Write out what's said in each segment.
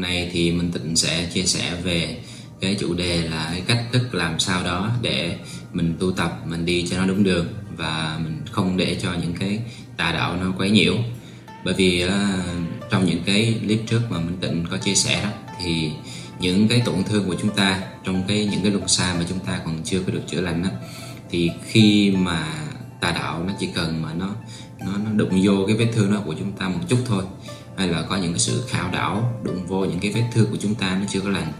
hôm nay thì Minh Tịnh sẽ chia sẻ về cái chủ đề là cái cách thức làm sao đó để mình tu tập mình đi cho nó đúng đường và mình không để cho những cái tà đạo nó quấy nhiễu. Bởi vì uh, trong những cái clip trước mà Minh Tịnh có chia sẻ đó thì những cái tổn thương của chúng ta trong cái những cái luân xa mà chúng ta còn chưa có được chữa lành đó thì khi mà tà đạo nó chỉ cần mà nó nó nó đụng vô cái vết thương đó của chúng ta một chút thôi hay là có những cái sự khảo đảo đụng vô những cái vết thương của chúng ta nó chưa có lành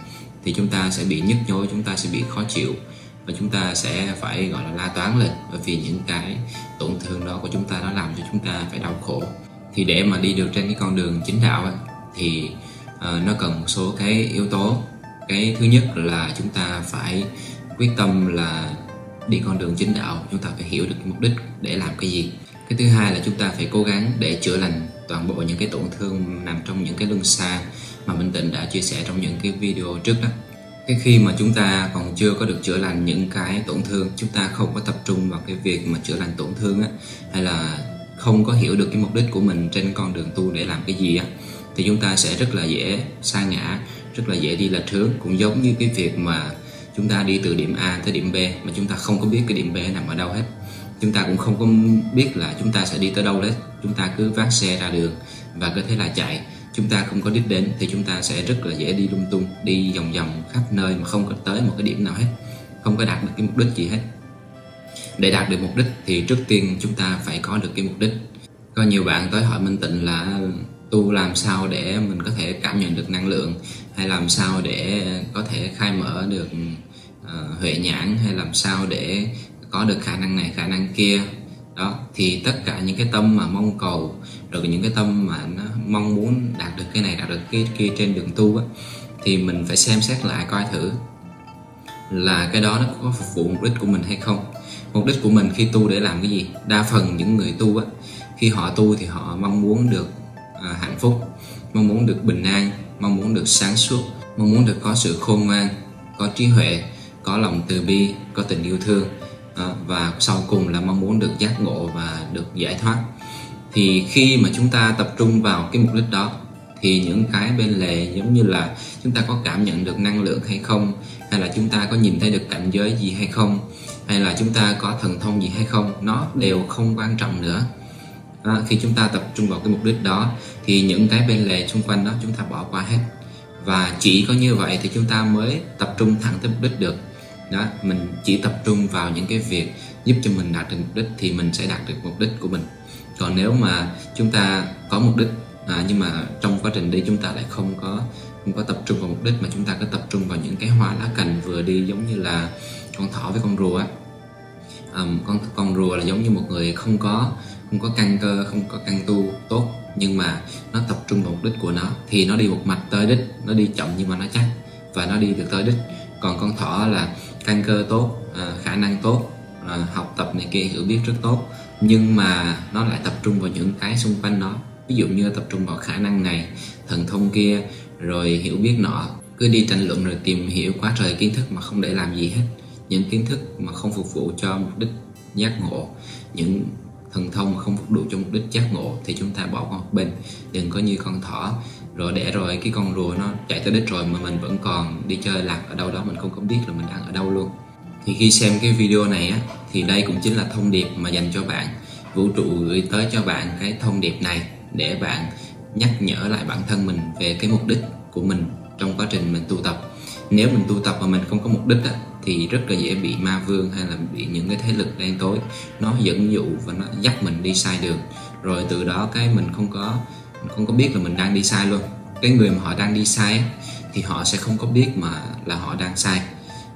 thì chúng ta sẽ bị nhức nhối chúng ta sẽ bị khó chịu và chúng ta sẽ phải gọi là la toán lên bởi vì những cái tổn thương đó của chúng ta nó làm cho chúng ta phải đau khổ. Thì để mà đi được trên cái con đường chính đạo ấy, thì uh, nó cần một số cái yếu tố. Cái thứ nhất là chúng ta phải quyết tâm là đi con đường chính đạo chúng ta phải hiểu được mục đích để làm cái gì cái thứ hai là chúng ta phải cố gắng để chữa lành toàn bộ những cái tổn thương nằm trong những cái luân xa mà Minh Tịnh đã chia sẻ trong những cái video trước đó. Cái khi mà chúng ta còn chưa có được chữa lành những cái tổn thương, chúng ta không có tập trung vào cái việc mà chữa lành tổn thương á, hay là không có hiểu được cái mục đích của mình trên con đường tu để làm cái gì á, thì chúng ta sẽ rất là dễ sa ngã, rất là dễ đi lệch hướng. Cũng giống như cái việc mà chúng ta đi từ điểm A tới điểm B mà chúng ta không có biết cái điểm B nằm ở đâu hết chúng ta cũng không có biết là chúng ta sẽ đi tới đâu hết. Chúng ta cứ vác xe ra đường và cứ thế là chạy. Chúng ta không có đích đến thì chúng ta sẽ rất là dễ đi lung tung đi vòng vòng khắp nơi mà không có tới một cái điểm nào hết không có đạt được cái mục đích gì hết. Để đạt được mục đích thì trước tiên chúng ta phải có được cái mục đích. Có nhiều bạn tới hỏi minh tịnh là tu làm sao để mình có thể cảm nhận được năng lượng hay làm sao để có thể khai mở được uh, huệ nhãn hay làm sao để có được khả năng này khả năng kia. Đó thì tất cả những cái tâm mà mong cầu rồi những cái tâm mà nó mong muốn đạt được cái này đạt được cái kia trên đường tu á thì mình phải xem xét lại coi thử là cái đó nó có phục vụ mục đích của mình hay không. Mục đích của mình khi tu để làm cái gì? Đa phần những người tu á khi họ tu thì họ mong muốn được à, hạnh phúc mong muốn được bình an mong muốn được sáng suốt mong muốn được có sự khôn ngoan có trí huệ có lòng từ bi có tình yêu thương. Ờ, và sau cùng là mong muốn được giác ngộ và được giải thoát. Thì khi mà chúng ta tập trung vào cái mục đích đó thì những cái bên lề giống như là chúng ta có cảm nhận được năng lượng hay không hay là chúng ta có nhìn thấy được cảnh giới gì hay không hay là chúng ta có thần thông gì hay không nó đều không quan trọng nữa. À, khi chúng ta tập trung vào cái mục đích đó thì những cái bên lề xung quanh đó chúng ta bỏ qua hết. Và chỉ có như vậy thì chúng ta mới tập trung thẳng tới mục đích được đó mình chỉ tập trung vào những cái việc giúp cho mình đạt được mục đích thì mình sẽ đạt được mục đích của mình. Còn nếu mà chúng ta có mục đích à, nhưng mà trong quá trình đi chúng ta lại không có không có tập trung vào mục đích mà chúng ta cứ tập trung vào những cái hoa lá cành vừa đi giống như là con thỏ với con rùa á. Um, con con rùa là giống như một người không có không có căn cơ không có căn tu tốt nhưng mà nó tập trung vào mục đích của nó thì nó đi một mạch tới đích nó đi chậm nhưng mà nó chắc và nó đi được tới đích còn con thỏ là căn cơ tốt à, khả năng tốt à, học tập này kia hiểu biết rất tốt. Nhưng mà nó lại tập trung vào những cái xung quanh nó. Ví dụ như tập trung vào khả năng này thần thông kia rồi hiểu biết nọ. Cứ đi tranh luận rồi tìm hiểu quá trời kiến thức mà không để làm gì hết. Những kiến thức mà không phục vụ cho mục đích giác ngộ những thần thông mà không phục vụ cho mục đích giác ngộ thì chúng ta bỏ qua một bên. Đừng có như con thỏ rồi để rồi cái con rùa nó chạy tới đích rồi mà mình vẫn còn đi chơi lạc ở đâu đó mình không có biết là mình đang ở đâu luôn. Thì khi xem cái video này á thì đây cũng chính là thông điệp mà dành cho bạn. Vũ trụ gửi tới cho bạn cái thông điệp này để bạn nhắc nhở lại bản thân mình về cái mục đích của mình trong quá trình mình tu tập. Nếu mình tu tập mà mình không có mục đích á, thì rất là dễ bị ma vương hay là bị những cái thế lực đen tối. Nó dẫn dụ và nó dắt mình đi sai đường. Rồi từ đó cái mình không có không có biết là mình đang đi sai luôn. Cái người mà họ đang đi sai á, thì họ sẽ không có biết mà là họ đang sai.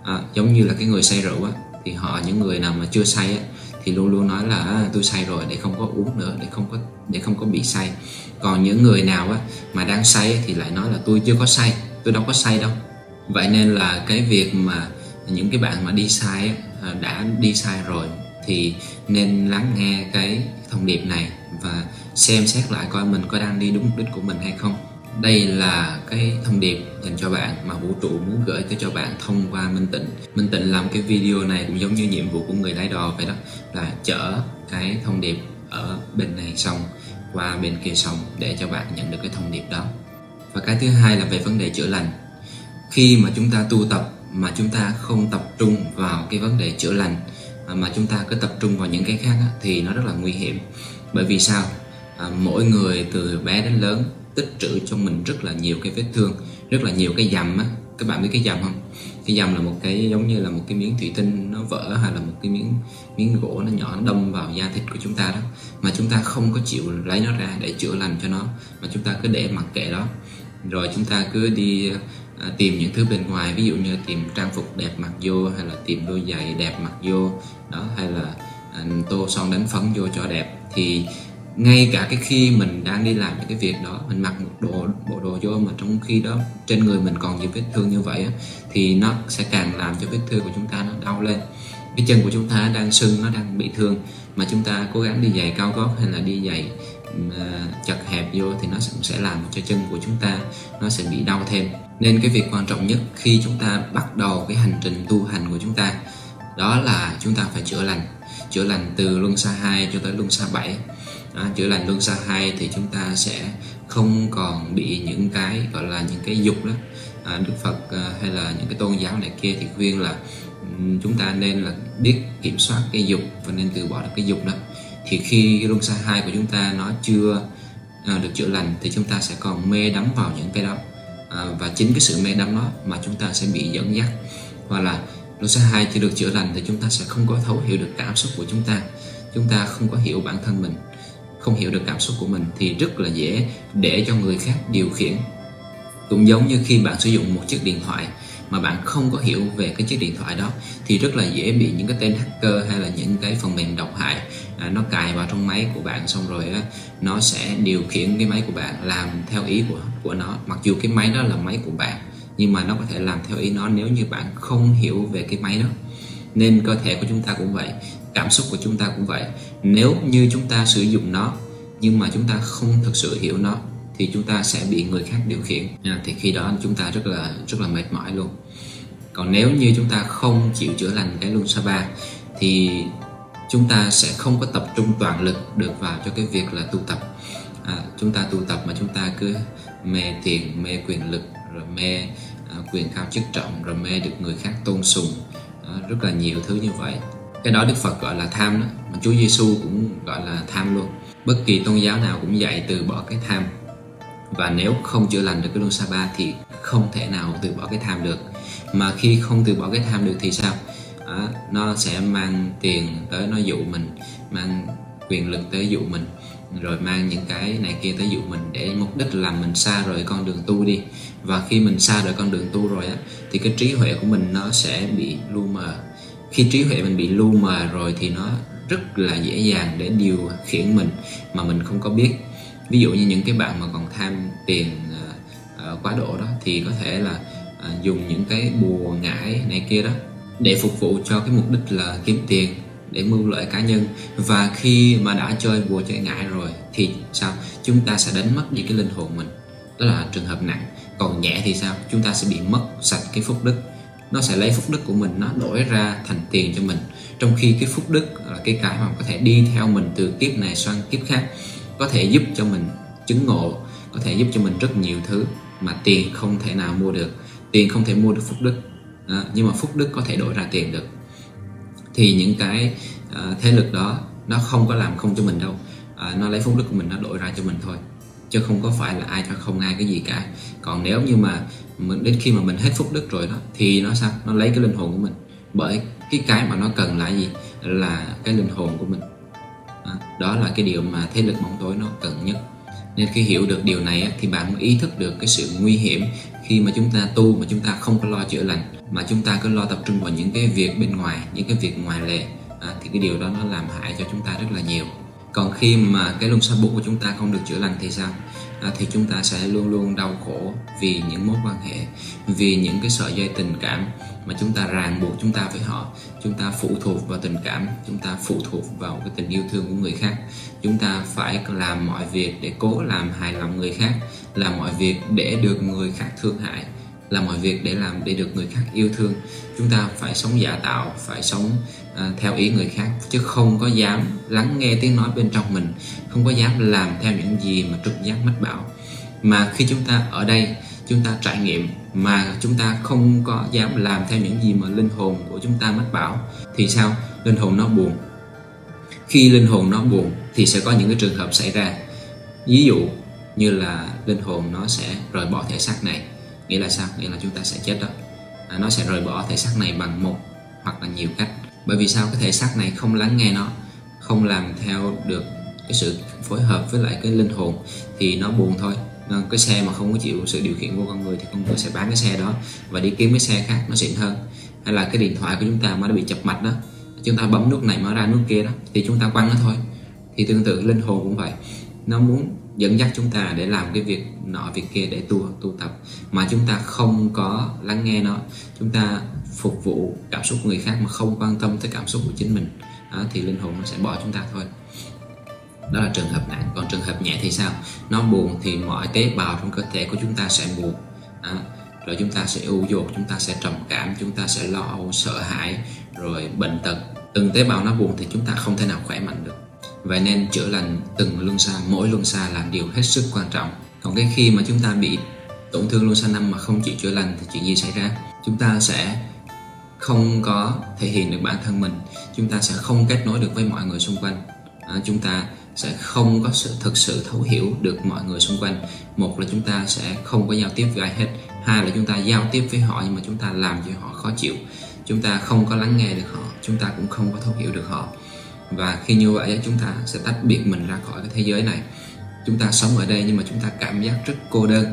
À, giống như là cái người say rượu á thì họ những người nào mà chưa say á thì luôn luôn nói là à, tôi say rồi để không có uống nữa để không có để không có bị say. Còn những người nào á mà đang say thì lại nói là tôi chưa có say tôi đâu có say đâu. Vậy nên là cái việc mà những cái bạn mà đi sai á, à, đã đi sai rồi thì nên lắng nghe cái thông điệp này và xem xét lại coi mình có đang đi đúng mục đích của mình hay không. Đây là cái thông điệp dành cho bạn mà vũ trụ muốn gửi tới cho bạn thông qua Minh Tịnh. Minh Tịnh làm cái video này cũng giống như nhiệm vụ của người lái đò vậy đó, là chở cái thông điệp ở bên này xong, qua bên kia xong để cho bạn nhận được cái thông điệp đó. Và cái thứ hai là về vấn đề chữa lành. Khi mà chúng ta tu tập mà chúng ta không tập trung vào cái vấn đề chữa lành, mà chúng ta cứ tập trung vào những cái khác thì nó rất là nguy hiểm. Bởi vì sao? À, mỗi người từ bé đến lớn tích trữ trong mình rất là nhiều cái vết thương rất là nhiều cái dầm á. Các bạn biết cái dầm không? Cái dầm là một cái giống như là một cái miếng thủy tinh nó vỡ hay là một cái miếng miếng gỗ nó nhỏ nó đâm vào da thịt của chúng ta đó mà chúng ta không có chịu lấy nó ra để chữa lành cho nó mà chúng ta cứ để mặc kệ đó. Rồi chúng ta cứ đi à, tìm những thứ bên ngoài ví dụ như tìm trang phục đẹp mặc vô hay là tìm đôi giày đẹp mặc vô đó hay là à, tô son đánh phấn vô cho đẹp. Thì ngay cả cái khi mình đang đi làm những cái việc đó mình mặc một đồ bộ đồ vô mà trong khi đó trên người mình còn nhiều vết thương như vậy á, thì nó sẽ càng làm cho vết thương của chúng ta nó đau lên. Cái chân của chúng ta đang sưng nó đang bị thương. Mà chúng ta cố gắng đi giày cao gót hay là đi giày à, chật hẹp vô thì nó sẽ làm cho chân của chúng ta nó sẽ bị đau thêm. Nên cái việc quan trọng nhất khi chúng ta bắt đầu cái hành trình tu hành của chúng ta đó là chúng ta phải chữa lành. Chữa lành từ luân xa 2 cho tới luân xa 7 đó, chữa lành luân xa hai thì chúng ta sẽ không còn bị những cái gọi là những cái dục đó. À, Đức Phật à, hay là những cái tôn giáo này kia thì khuyên là chúng ta nên là biết kiểm soát cái dục và nên từ bỏ được cái dục đó. Thì khi cái luân xa hai của chúng ta nó chưa à, được chữa lành thì chúng ta sẽ còn mê đắm vào những cái đó. À, và chính cái sự mê đắm đó mà chúng ta sẽ bị dẫn dắt. Hoặc là luân xa hai chưa được chữa lành thì chúng ta sẽ không có thấu hiểu được cảm xúc của chúng ta. Chúng ta không có hiểu bản thân mình không hiểu được cảm xúc của mình thì rất là dễ để cho người khác điều khiển. Cũng giống như khi bạn sử dụng một chiếc điện thoại mà bạn không có hiểu về cái chiếc điện thoại đó thì rất là dễ bị những cái tên hacker hay là những cái phần mềm độc hại à, nó cài vào trong máy của bạn xong rồi á, nó sẽ điều khiển cái máy của bạn làm theo ý của của nó. Mặc dù cái máy đó là máy của bạn nhưng mà nó có thể làm theo ý nó nếu như bạn không hiểu về cái máy đó. Nên cơ thể của chúng ta cũng vậy cảm xúc của chúng ta cũng vậy. Ừ. nếu như chúng ta sử dụng nó nhưng mà chúng ta không thực sự hiểu nó thì chúng ta sẽ bị người khác điều khiển. À, thì khi đó chúng ta rất là rất là mệt mỏi luôn. Còn nếu như chúng ta không chịu chữa lành cái luân ba thì chúng ta sẽ không có tập trung toàn lực được vào cho cái việc là tu tập. À, chúng ta tu tập mà chúng ta cứ mê tiền mê quyền lực rồi mê à, quyền cao chức trọng rồi mê được người khác tôn sùng. À, rất là nhiều thứ như vậy cái đó Đức Phật gọi là tham đó. Mà Chúa Giêsu cũng gọi là tham luôn. Bất kỳ tôn giáo nào cũng dạy từ bỏ cái tham. Và nếu không chữa lành được cái luân ba thì không thể nào từ bỏ cái tham được. Mà khi không từ bỏ cái tham được thì sao? À, nó sẽ mang tiền tới nó dụ mình mang quyền lực tới dụ mình rồi mang những cái này kia tới dụ mình để mục đích làm mình xa rời con đường tu đi. Và khi mình xa rời con đường tu rồi á thì cái trí huệ của mình nó sẽ bị lu mờ khi trí huệ mình bị lu mờ rồi thì nó rất là dễ dàng để điều khiển mình mà mình không có biết. Ví dụ như những cái bạn mà còn tham tiền uh, quá độ đó thì có thể là uh, dùng những cái bùa ngải này kia đó để phục vụ cho cái mục đích là kiếm tiền để mưu lợi cá nhân. Và khi mà đã chơi bùa chơi ngại rồi thì sao? Chúng ta sẽ đánh mất đi cái linh hồn mình. Đó là trường hợp nặng. Còn nhẹ thì sao? Chúng ta sẽ bị mất sạch cái phúc đức nó sẽ lấy phúc đức của mình nó đổi ra thành tiền cho mình. Trong khi cái phúc đức là cái cái mà có thể đi theo mình từ kiếp này sang kiếp khác có thể giúp cho mình chứng ngộ có thể giúp cho mình rất nhiều thứ mà tiền không thể nào mua được. Tiền không thể mua được phúc đức à, nhưng mà phúc đức có thể đổi ra tiền được. Thì những cái à, thế lực đó nó không có làm không cho mình đâu. À, nó lấy phúc đức của mình nó đổi ra cho mình thôi chứ không có phải là ai cho không ai cái gì cả. Còn nếu như mà mình đến khi mà mình hết phúc đức rồi đó thì nó sao? Nó lấy cái linh hồn của mình. Bởi cái cái mà nó cần là gì? Là cái linh hồn của mình. Đó là cái điều mà thế lực bóng tối nó cần nhất. Nên khi hiểu được điều này thì bạn mới ý thức được cái sự nguy hiểm khi mà chúng ta tu mà chúng ta không có lo chữa lành mà chúng ta cứ lo tập trung vào những cái việc bên ngoài những cái việc ngoài lệ à, thì cái điều đó nó làm hại cho chúng ta rất là nhiều còn khi mà cái luân xa bút của chúng ta không được chữa lành thì sao? À, thì chúng ta sẽ luôn luôn đau khổ vì những mối quan hệ vì những cái sợi dây tình cảm mà chúng ta ràng buộc chúng ta với họ. Chúng ta phụ thuộc vào tình cảm chúng ta phụ thuộc vào cái tình yêu thương của người khác. Chúng ta phải làm mọi việc để cố làm hài lòng người khác làm mọi việc để được người khác thương hại làm mọi việc để làm để được người khác yêu thương. Chúng ta phải sống giả tạo phải sống à, theo ý người khác chứ không có dám lắng nghe tiếng nói bên trong mình không có dám làm theo những gì mà trực giác mách bảo. Mà khi chúng ta ở đây chúng ta trải nghiệm mà chúng ta không có dám làm theo những gì mà linh hồn của chúng ta mách bảo thì sao? Linh hồn nó buồn. Khi linh hồn nó buồn thì sẽ có những cái trường hợp xảy ra. Ví dụ như là linh hồn nó sẽ rời bỏ thể xác này. Nghĩa là sao? Nghĩa là chúng ta sẽ chết đó. À, nó sẽ rời bỏ thể xác này bằng một hoặc là nhiều cách bởi vì sao? Cái thể xác này không lắng nghe nó, không làm theo được cái sự phối hợp với lại cái linh hồn thì nó buồn thôi. Cái xe mà không có chịu sự điều khiển của con người thì con người sẽ bán cái xe đó và đi kiếm cái xe khác nó xịn hơn. Hay là cái điện thoại của chúng ta mà nó bị chập mạch đó, chúng ta bấm nút này mở ra nút kia đó, thì chúng ta quăng nó thôi. Thì tương tự linh hồn cũng vậy. Nó muốn dẫn dắt chúng ta để làm cái việc nọ việc kia để tu tu tập. Mà chúng ta không có lắng nghe nó. Chúng ta phục vụ cảm xúc của người khác mà không quan tâm tới cảm xúc của chính mình đó, thì linh hồn nó sẽ bỏ chúng ta thôi. Đó là trường hợp nặng còn trường hợp nhẹ thì sao? Nó buồn thì mọi tế bào trong cơ thể của chúng ta sẽ buồn đó. rồi chúng ta sẽ ưu dột chúng ta sẽ trầm cảm chúng ta sẽ lo âu sợ hãi. Rồi bệnh tật. Từng tế bào nó buồn thì chúng ta không thể nào khỏe mạnh được. Vậy nên chữa lành từng luân xa mỗi luân xa là điều hết sức quan trọng. Còn cái khi mà chúng ta bị tổn thương luân xa năm mà không chịu chữa lành thì chuyện gì xảy ra? Chúng ta sẽ không có thể hiện được bản thân mình chúng ta sẽ không kết nối được với mọi người xung quanh. À, chúng ta sẽ không có sự thực sự thấu hiểu được mọi người xung quanh. Một là chúng ta sẽ không có giao tiếp với ai hết. Hai là chúng ta giao tiếp với họ nhưng mà chúng ta làm cho họ khó chịu. Chúng ta không có lắng nghe được họ chúng ta cũng không có thấu hiểu được họ. Và khi như vậy chúng ta sẽ tách biệt mình ra khỏi cái thế giới này. Chúng ta sống ở đây nhưng mà chúng ta cảm giác rất cô đơn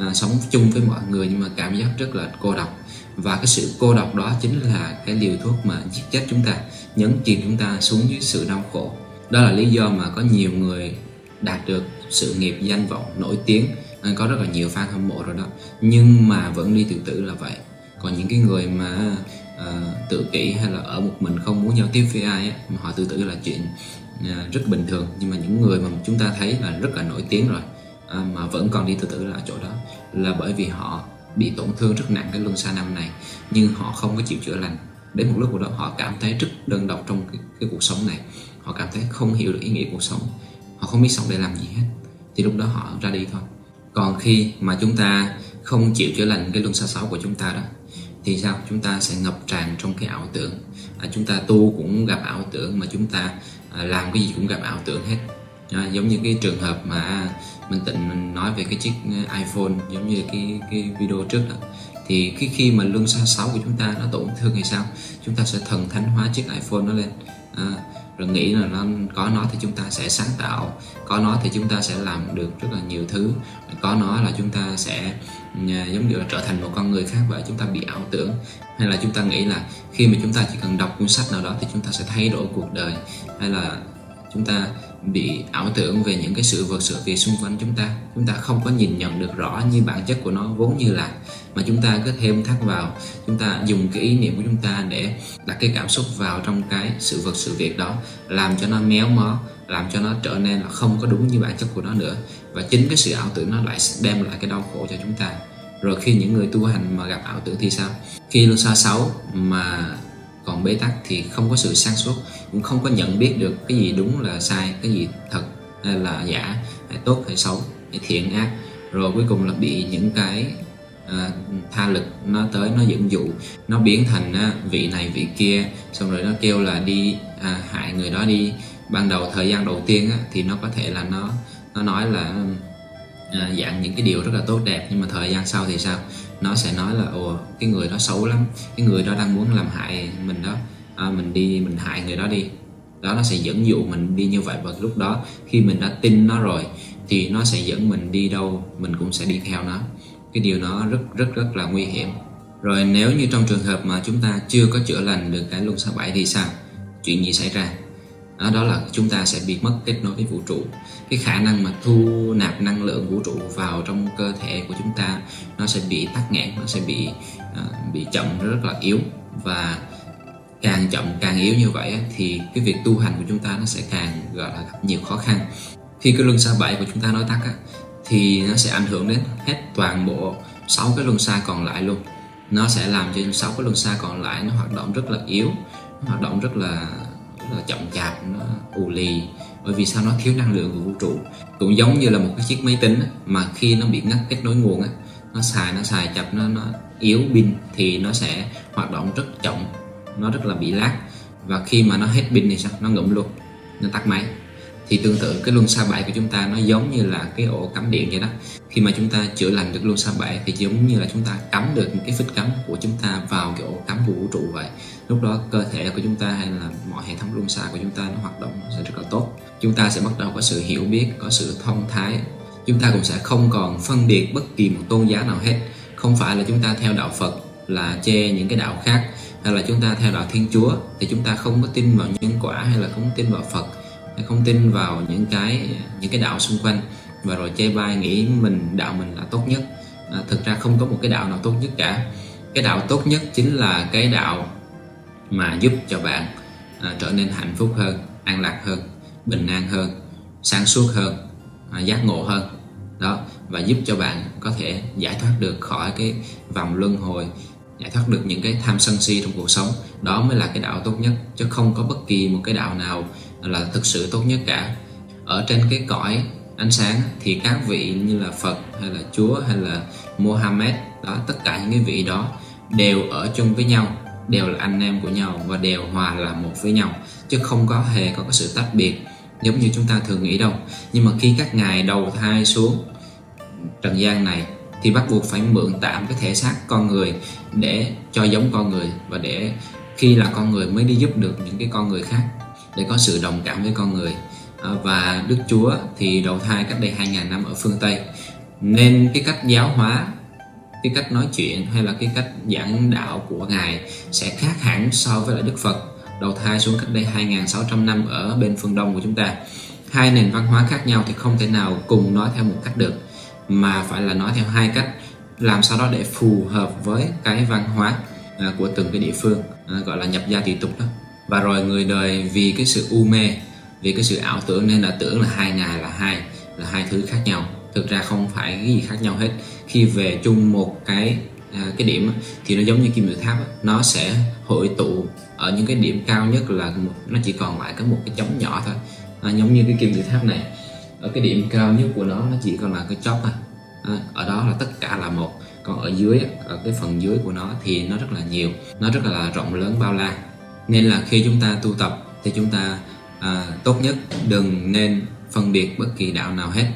à, sống chung với mọi người nhưng mà cảm giác rất là cô độc. Và cái sự cô độc đó chính là cái liều thuốc mà giết chết chúng ta nhấn chìm chúng ta xuống dưới sự đau khổ. Đó là lý do mà có nhiều người đạt được sự nghiệp danh vọng nổi tiếng à, có rất là nhiều fan hâm mộ rồi đó. Nhưng mà vẫn đi tự tử là vậy. Còn những cái người mà uh, tự kỷ hay là ở một mình không muốn giao tiếp với ai ấy, mà họ tự tử là chuyện uh, rất bình thường. Nhưng mà những người mà chúng ta thấy là rất là nổi tiếng rồi. À, mà vẫn còn đi tự tử là ở chỗ đó. Là bởi vì họ bị tổn thương rất nặng cái luân xa năm này nhưng họ không có chịu chữa lành. Đến một lúc nào đó họ cảm thấy rất đơn độc trong cái, cái cuộc sống này. Họ cảm thấy không hiểu được ý nghĩa cuộc sống. Họ không biết sống để làm gì hết. Thì lúc đó họ ra đi thôi. Còn khi mà chúng ta không chịu chữa lành cái luân xa sáu của chúng ta đó thì sao? Chúng ta sẽ ngập tràn trong cái ảo tưởng. À, chúng ta tu cũng gặp ảo tưởng mà chúng ta à, làm cái gì cũng gặp ảo tưởng hết giống như cái trường hợp mà mình tịnh nói về cái chiếc iPhone giống như cái cái video trước đó thì cái khi mà lương xa sáu của chúng ta nó tổn thương hay sao chúng ta sẽ thần thánh hóa chiếc iPhone nó lên à, rồi nghĩ là nó có nó thì chúng ta sẽ sáng tạo có nó thì chúng ta sẽ làm được rất là nhiều thứ có nó là chúng ta sẽ giống như là trở thành một con người khác vậy chúng ta bị ảo tưởng hay là chúng ta nghĩ là khi mà chúng ta chỉ cần đọc cuốn sách nào đó thì chúng ta sẽ thay đổi cuộc đời hay là chúng ta bị ảo tưởng về những cái sự vật, sự việc xung quanh chúng ta. Chúng ta không có nhìn nhận được rõ như bản chất của nó, vốn như là mà chúng ta cứ thêm thắt vào. Chúng ta dùng cái ý niệm của chúng ta để đặt cái cảm xúc vào trong cái sự vật, sự việc đó, làm cho nó méo mó, làm cho nó trở nên là không có đúng như bản chất của nó nữa. Và chính cái sự ảo tưởng nó lại đem lại cái đau khổ cho chúng ta. Rồi khi những người tu hành mà gặp ảo tưởng thì sao? Khi luân xa xấu mà còn bế tắc thì không có sự sáng suốt cũng không có nhận biết được cái gì đúng là sai cái gì thật hay là giả hay tốt hay xấu hay thiện ác. Rồi cuối cùng là bị những cái à, tha lực nó tới nó dẫn dụ nó biến thành à, vị này vị kia. Xong rồi nó kêu là đi à, hại người đó đi. Ban đầu thời gian đầu tiên á, thì nó có thể là nó nó nói là à, dạng những cái điều rất là tốt đẹp nhưng mà thời gian sau thì sao? Nó sẽ nói là ồ cái người đó xấu lắm cái người đó đang muốn làm hại mình đó à, mình đi mình hại người đó đi. Đó nó sẽ dẫn dụ mình đi như vậy. Và lúc đó khi mình đã tin nó rồi thì nó sẽ dẫn mình đi đâu mình cũng sẽ đi theo nó. Cái điều đó rất rất rất là nguy hiểm. Rồi nếu như trong trường hợp mà chúng ta chưa có chữa lành được cái luân xa bảy thì sao? Chuyện gì xảy ra? Đó, đó là chúng ta sẽ bị mất kết nối với vũ trụ. Cái khả năng mà thu nạp năng lượng vũ trụ vào trong cơ thể của chúng ta nó sẽ bị tắc nghẽn nó sẽ bị uh, bị chậm rất là yếu. Và càng chậm càng yếu như vậy thì cái việc tu hành của chúng ta nó sẽ càng gọi là gặp nhiều khó khăn. Khi cái luân xa bảy của chúng ta nói tắt á, thì nó sẽ ảnh hưởng đến hết toàn bộ sáu cái luân xa còn lại luôn. Nó sẽ làm cho sáu cái luân xa còn lại nó hoạt động rất là yếu nó hoạt động rất là, rất là chậm chạp nó ù lì. Bởi vì sao? Nó thiếu năng lượng của vũ trụ. Cũng giống như là một cái chiếc máy tính mà khi nó bị ngắt kết nối nguồn á nó xài nó xài chập nó nó yếu pin thì nó sẽ hoạt động rất chậm nó rất là bị lát và khi mà nó hết pin thì sao? Nó ngụm luôn. Nó tắt máy. Thì tương tự cái luân xa bảy của chúng ta nó giống như là cái ổ cắm điện vậy đó. Khi mà chúng ta chữa lành được luân xa bảy thì giống như là chúng ta cắm được cái phích cắm của chúng ta vào cái ổ cắm của vũ trụ vậy. Lúc đó cơ thể của chúng ta hay là mọi hệ thống luân xa của chúng ta nó hoạt động sẽ rất là tốt. Chúng ta sẽ bắt đầu có sự hiểu biết, có sự thông thái. Chúng ta cũng sẽ không còn phân biệt bất kỳ một tôn giáo nào hết. Không phải là chúng ta theo đạo Phật, là chê những cái đạo khác hay là chúng ta theo đạo Thiên Chúa thì chúng ta không có tin vào nhân quả hay là không tin vào Phật hay không tin vào những cái những cái đạo xung quanh. Và rồi chê bai nghĩ mình đạo mình là tốt nhất. À, thực ra không có một cái đạo nào tốt nhất cả. Cái đạo tốt nhất chính là cái đạo mà giúp cho bạn à, trở nên hạnh phúc hơn an lạc hơn bình an hơn sáng suốt hơn à, giác ngộ hơn. Đó và giúp cho bạn có thể giải thoát được khỏi cái vòng luân hồi giải thoát được những cái tham sân si trong cuộc sống. Đó mới là cái đạo tốt nhất, chứ không có bất kỳ một cái đạo nào là thực sự tốt nhất cả. Ở trên cái cõi ánh sáng thì các vị như là Phật hay là Chúa hay là Mohammed, đó, tất cả những cái vị đó đều ở chung với nhau, đều là anh em của nhau và đều hòa là một với nhau, chứ không có hề có cái sự tách biệt giống như chúng ta thường nghĩ đâu. Nhưng mà khi các ngài đầu thai xuống trần gian này thì bắt buộc phải mượn tạm cái thể xác con người để cho giống con người và để khi là con người mới đi giúp được những cái con người khác để có sự đồng cảm với con người. À, và Đức Chúa thì đầu thai cách đây 2.000 năm ở phương Tây. Nên cái cách giáo hóa, cái cách nói chuyện hay là cái cách giảng đạo của Ngài sẽ khác hẳn so với lại Đức Phật đầu thai xuống cách đây 2.600 năm ở bên phương Đông của chúng ta. Hai nền văn hóa khác nhau thì không thể nào cùng nói theo một cách được mà phải là nói theo hai cách làm sao đó để phù hợp với cái văn hóa à, của từng cái địa phương à, gọi là nhập gia tùy tục đó. Và rồi người đời vì cái sự u mê vì cái sự ảo tưởng nên đã tưởng là hai ngày là hai là hai thứ khác nhau. Thực ra không phải cái gì khác nhau hết. Khi về chung một cái à, cái điểm thì nó giống như kim tự tháp nó sẽ hội tụ ở những cái điểm cao nhất là một, nó chỉ còn lại có một cái chấm nhỏ thôi. À, giống như cái kim tự tháp này ở cái điểm cao nhất của nó nó chỉ còn là cái chóp thôi. À, ở đó là tất cả là một. Còn ở dưới ở cái phần dưới của nó thì nó rất là nhiều. Nó rất là rộng lớn bao la. Nên là khi chúng ta tu tập thì chúng ta à, tốt nhất đừng nên phân biệt bất kỳ đạo nào hết.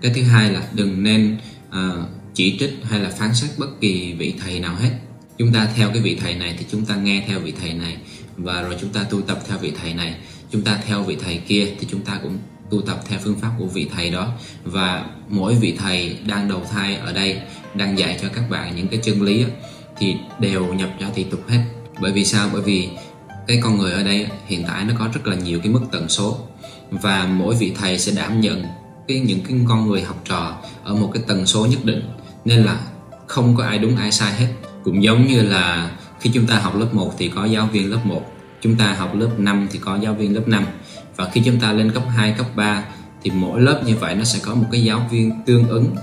Cái thứ hai là đừng nên à, chỉ trích hay là phán xét bất kỳ vị thầy nào hết. Chúng ta theo cái vị thầy này thì chúng ta nghe theo vị thầy này. Và rồi chúng ta tu tập theo vị thầy này chúng ta theo vị thầy kia thì chúng ta cũng tu tập theo phương pháp của vị thầy đó. Và mỗi vị thầy đang đầu thai ở đây, đang dạy cho các bạn những cái chân lý thì đều nhập cho thị tục hết. Bởi vì sao? Bởi vì cái con người ở đây hiện tại nó có rất là nhiều cái mức tần số. Và mỗi vị thầy sẽ đảm nhận cái những cái con người học trò ở một cái tần số nhất định. Nên là không có ai đúng ai sai hết. Cũng giống như là khi chúng ta học lớp 1 thì có giáo viên lớp 1 chúng ta học lớp 5 thì có giáo viên lớp 5 và khi chúng ta lên cấp 2, cấp 3 thì mỗi lớp như vậy nó sẽ có một cái giáo viên tương ứng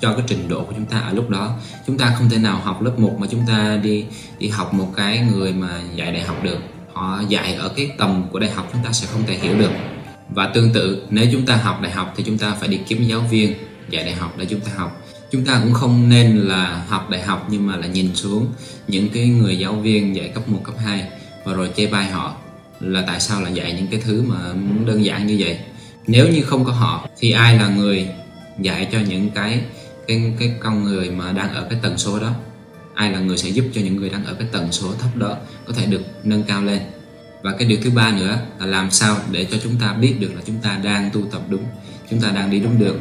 cho cái trình độ của chúng ta ở lúc đó. Chúng ta không thể nào học lớp 1 mà chúng ta đi đi học một cái người mà dạy đại học được. Họ dạy ở cái tầm của đại học chúng ta sẽ không thể hiểu được. Và tương tự nếu chúng ta học đại học thì chúng ta phải đi kiếm giáo viên dạy đại học để chúng ta học. Chúng ta cũng không nên là học đại học nhưng mà là nhìn xuống những cái người giáo viên dạy cấp 1, cấp 2 và rồi chê bai họ là tại sao là dạy những cái thứ mà đơn giản như vậy? Nếu như không có họ, thì ai là người dạy cho những cái cái cái con người mà đang ở cái tần số đó? Ai là người sẽ giúp cho những người đang ở cái tần số thấp đó có thể được nâng cao lên? Và cái điều thứ ba nữa là làm sao để cho chúng ta biết được là chúng ta đang tu tập đúng, chúng ta đang đi đúng đường?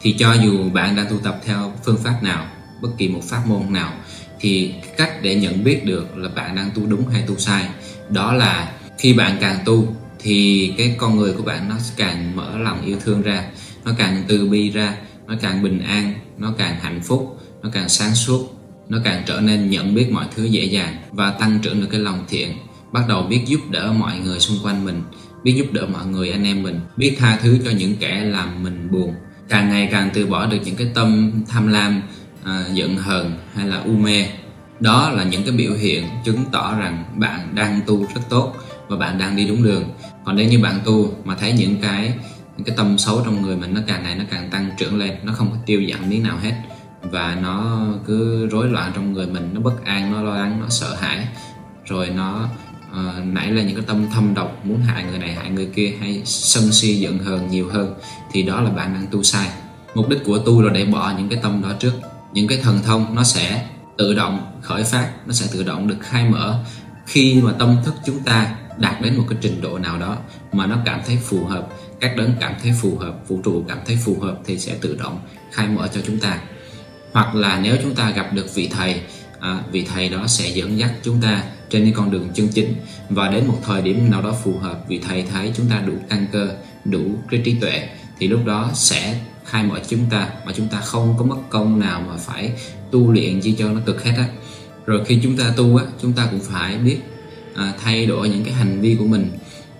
Thì cho dù bạn đang tu tập theo phương pháp nào, bất kỳ một pháp môn nào, thì cách để nhận biết được là bạn đang tu đúng hay tu sai đó là khi bạn càng tu thì cái con người của bạn nó càng mở lòng yêu thương ra nó càng từ bi ra nó càng bình an nó càng hạnh phúc nó càng sáng suốt nó càng trở nên nhận biết mọi thứ dễ dàng và tăng trưởng được cái lòng thiện bắt đầu biết giúp đỡ mọi người xung quanh mình biết giúp đỡ mọi người anh em mình biết tha thứ cho những kẻ làm mình buồn. Càng ngày càng từ bỏ được những cái tâm tham lam à, giận hờn hay là u mê đó là những cái biểu hiện chứng tỏ rằng bạn đang tu rất tốt và bạn đang đi đúng đường. Còn nếu như bạn tu mà thấy những cái những cái tâm xấu trong người mình nó càng ngày nó càng tăng trưởng lên nó không có tiêu giảm miếng nào hết và nó cứ rối loạn trong người mình nó bất an nó lo lắng nó sợ hãi rồi nó uh, nảy lên những cái tâm thâm độc muốn hại người này hại người kia hay sân si giận hờn nhiều hơn thì đó là bạn đang tu sai. Mục đích của tu là để bỏ những cái tâm đó trước. Những cái thần thông nó sẽ tự động khởi phát nó sẽ tự động được khai mở khi mà tâm thức chúng ta đạt đến một cái trình độ nào đó mà nó cảm thấy phù hợp các đấng cảm thấy phù hợp vũ trụ cảm thấy phù hợp thì sẽ tự động khai mở cho chúng ta. Hoặc là nếu chúng ta gặp được vị thầy à, vị thầy đó sẽ dẫn dắt chúng ta trên cái con đường chân chính và đến một thời điểm nào đó phù hợp vị thầy thấy chúng ta đủ căn cơ đủ cái trí tuệ thì lúc đó sẽ khai mở chúng ta mà chúng ta không có mất công nào mà phải tu luyện chi cho nó cực hết á. Rồi khi chúng ta tu á chúng ta cũng phải biết à, thay đổi những cái hành vi của mình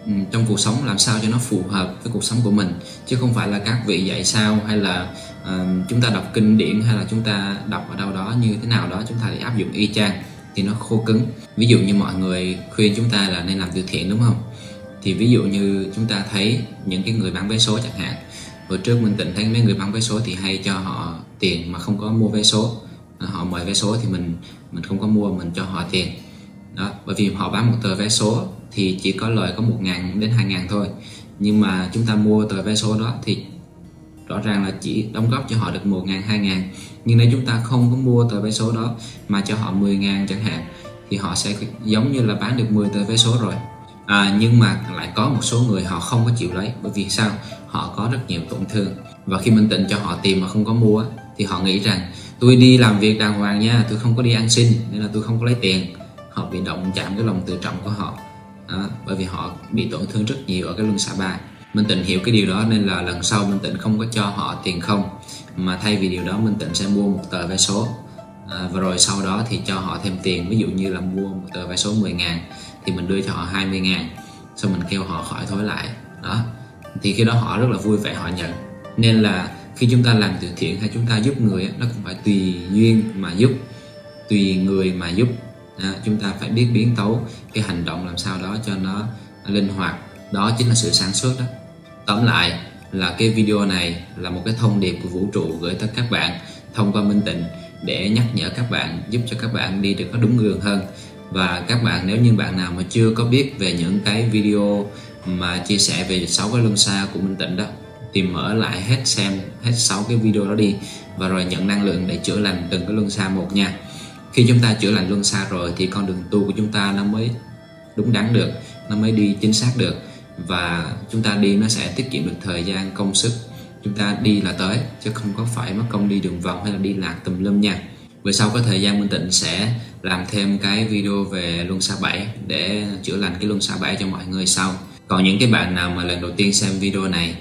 ừ, trong cuộc sống làm sao cho nó phù hợp với cuộc sống của mình. Chứ không phải là các vị dạy sao hay là uh, chúng ta đọc kinh điển hay là chúng ta đọc ở đâu đó như thế nào đó chúng ta để áp dụng y chang thì nó khô cứng. Ví dụ như mọi người khuyên chúng ta là nên làm từ thiện đúng không? Thì ví dụ như chúng ta thấy những cái người bán vé số chẳng hạn. Hồi trước mình tỉnh thấy mấy người bán vé số thì hay cho họ tiền mà không có mua vé số họ mời vé số thì mình mình không có mua mình cho họ tiền. Đó bởi vì họ bán một tờ vé số thì chỉ có lời có một ngàn đến hai ngàn thôi. Nhưng mà chúng ta mua tờ vé số đó thì rõ ràng là chỉ đóng góp cho họ được một ngàn hai ngàn. Nhưng nếu chúng ta không có mua tờ vé số đó mà cho họ 10 ngàn chẳng hạn thì họ sẽ giống như là bán được 10 tờ vé số rồi. À, nhưng mà lại có một số người họ không có chịu lấy bởi vì sao? Họ có rất nhiều tổn thương. Và khi mình tịnh cho họ tiền mà không có mua thì họ nghĩ rằng tôi đi làm việc đàng hoàng nha tôi không có đi ăn xin nên là tôi không có lấy tiền. Họ bị động chạm cái lòng tự trọng của họ. À, bởi vì họ bị tổn thương rất nhiều ở cái luân xả bài. Minh Tịnh hiểu cái điều đó nên là lần sau Minh Tịnh không có cho họ tiền không mà thay vì điều đó Minh Tịnh sẽ mua một tờ vé số. À, và rồi sau đó thì cho họ thêm tiền ví dụ như là mua một tờ vé số 10 ngàn thì mình đưa cho họ 20 ngàn xong mình kêu họ khỏi thối lại. Đó thì khi đó họ rất là vui vẻ họ nhận. Nên là khi chúng ta làm từ thiện hay chúng ta giúp người nó cũng phải tùy duyên mà giúp tùy người mà giúp. À, chúng ta phải biết biến tấu cái hành động làm sao đó cho nó linh hoạt. Đó chính là sự sản xuất đó. Tóm lại là cái video này là một cái thông điệp của vũ trụ gửi tới các bạn thông qua minh tịnh để nhắc nhở các bạn giúp cho các bạn đi được có đúng đường hơn. Và các bạn nếu như bạn nào mà chưa có biết về những cái video mà chia sẻ về sáu cái luân xa của minh tịnh đó tìm mở lại hết xem, hết sáu cái video đó đi, và rồi nhận năng lượng để chữa lành từng cái luân xa một nha. Khi chúng ta chữa lành luân xa rồi thì con đường tu của chúng ta nó mới đúng đắn được, nó mới đi chính xác được, và chúng ta đi nó sẽ tiết kiệm được thời gian, công sức. Chúng ta đi là tới, chứ không có phải mất công đi đường vòng hay là đi lạc tùm lum nha. Về sau có thời gian, Minh Tịnh sẽ làm thêm cái video về luân xa 7 để chữa lành cái luân xa 7 cho mọi người sau. Còn những cái bạn nào mà lần đầu tiên xem video này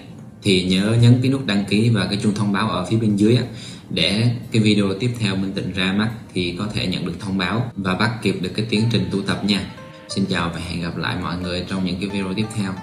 thì nhớ nhấn cái nút đăng ký và cái chuông thông báo ở phía bên dưới để cái video tiếp theo Minh Tịnh ra mắt thì có thể nhận được thông báo và bắt kịp được cái tiến trình tu tập nha. Xin chào và hẹn gặp lại mọi người trong những cái video tiếp theo.